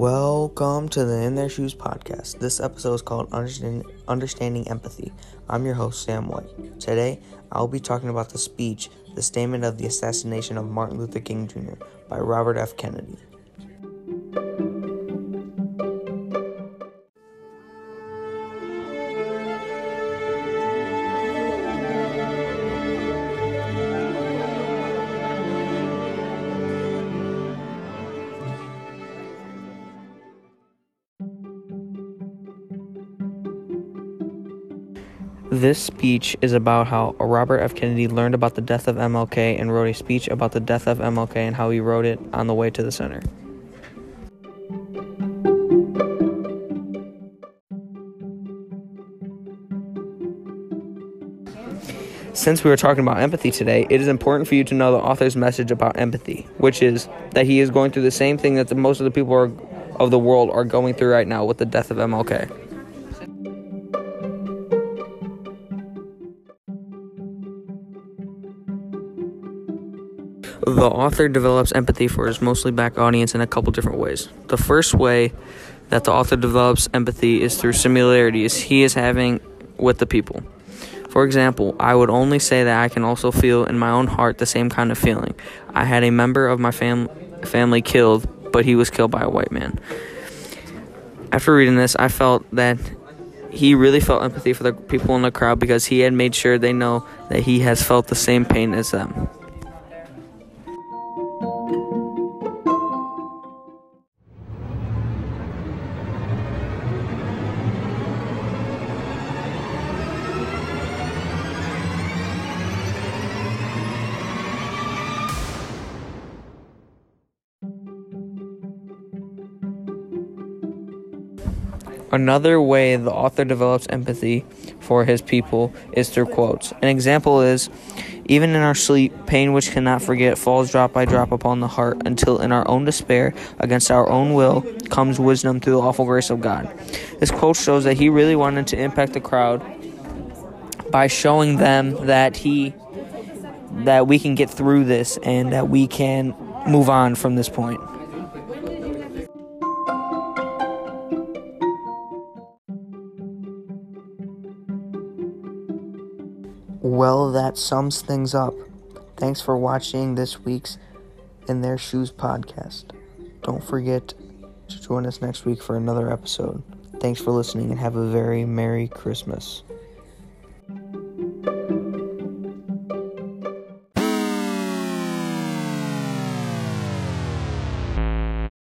Welcome to the In Their Shoes podcast. This episode is called Understanding, Empathy. I'm your host, Sam White. Today, I'll be talking about the speech, The Statement of the Assassination of Martin Luther King Jr. by Robert F. Kennedy. This speech is about how Robert F. Kennedy learned about the death of MLK and wrote a speech about the death of MLK and how he wrote it on the way to the center. Since we were talking about empathy today, it is important for you to know the author's message about empathy, which is that he is going through the same thing that the, most of the people are, of the world are going through right now with the death of MLK. The author develops empathy for his mostly black audience in a couple different ways. The first way that the author develops empathy is through similarities he is having with the people. For example, I would only say that I can also feel in my own heart the same kind of feeling. I had a member of my fam- family killed, but he was killed by a white man. After reading this, I felt that he really felt empathy for the people in the crowd because he had made sure they know that he has felt the same pain as them. Another way the author develops empathy for his people is through quotes. An example is Even in our sleep, pain which cannot forget falls drop by drop upon the heart, until in our own despair, against our own will, comes wisdom through the awful grace of God. This quote shows that he really wanted to impact the crowd by showing them that he that we can get through this and that we can move on from this point. Well, that sums things up. Thanks for watching this week's In Their Shoes podcast. Don't forget to join us next week for another episode. Thanks for listening and have a very Merry Christmas.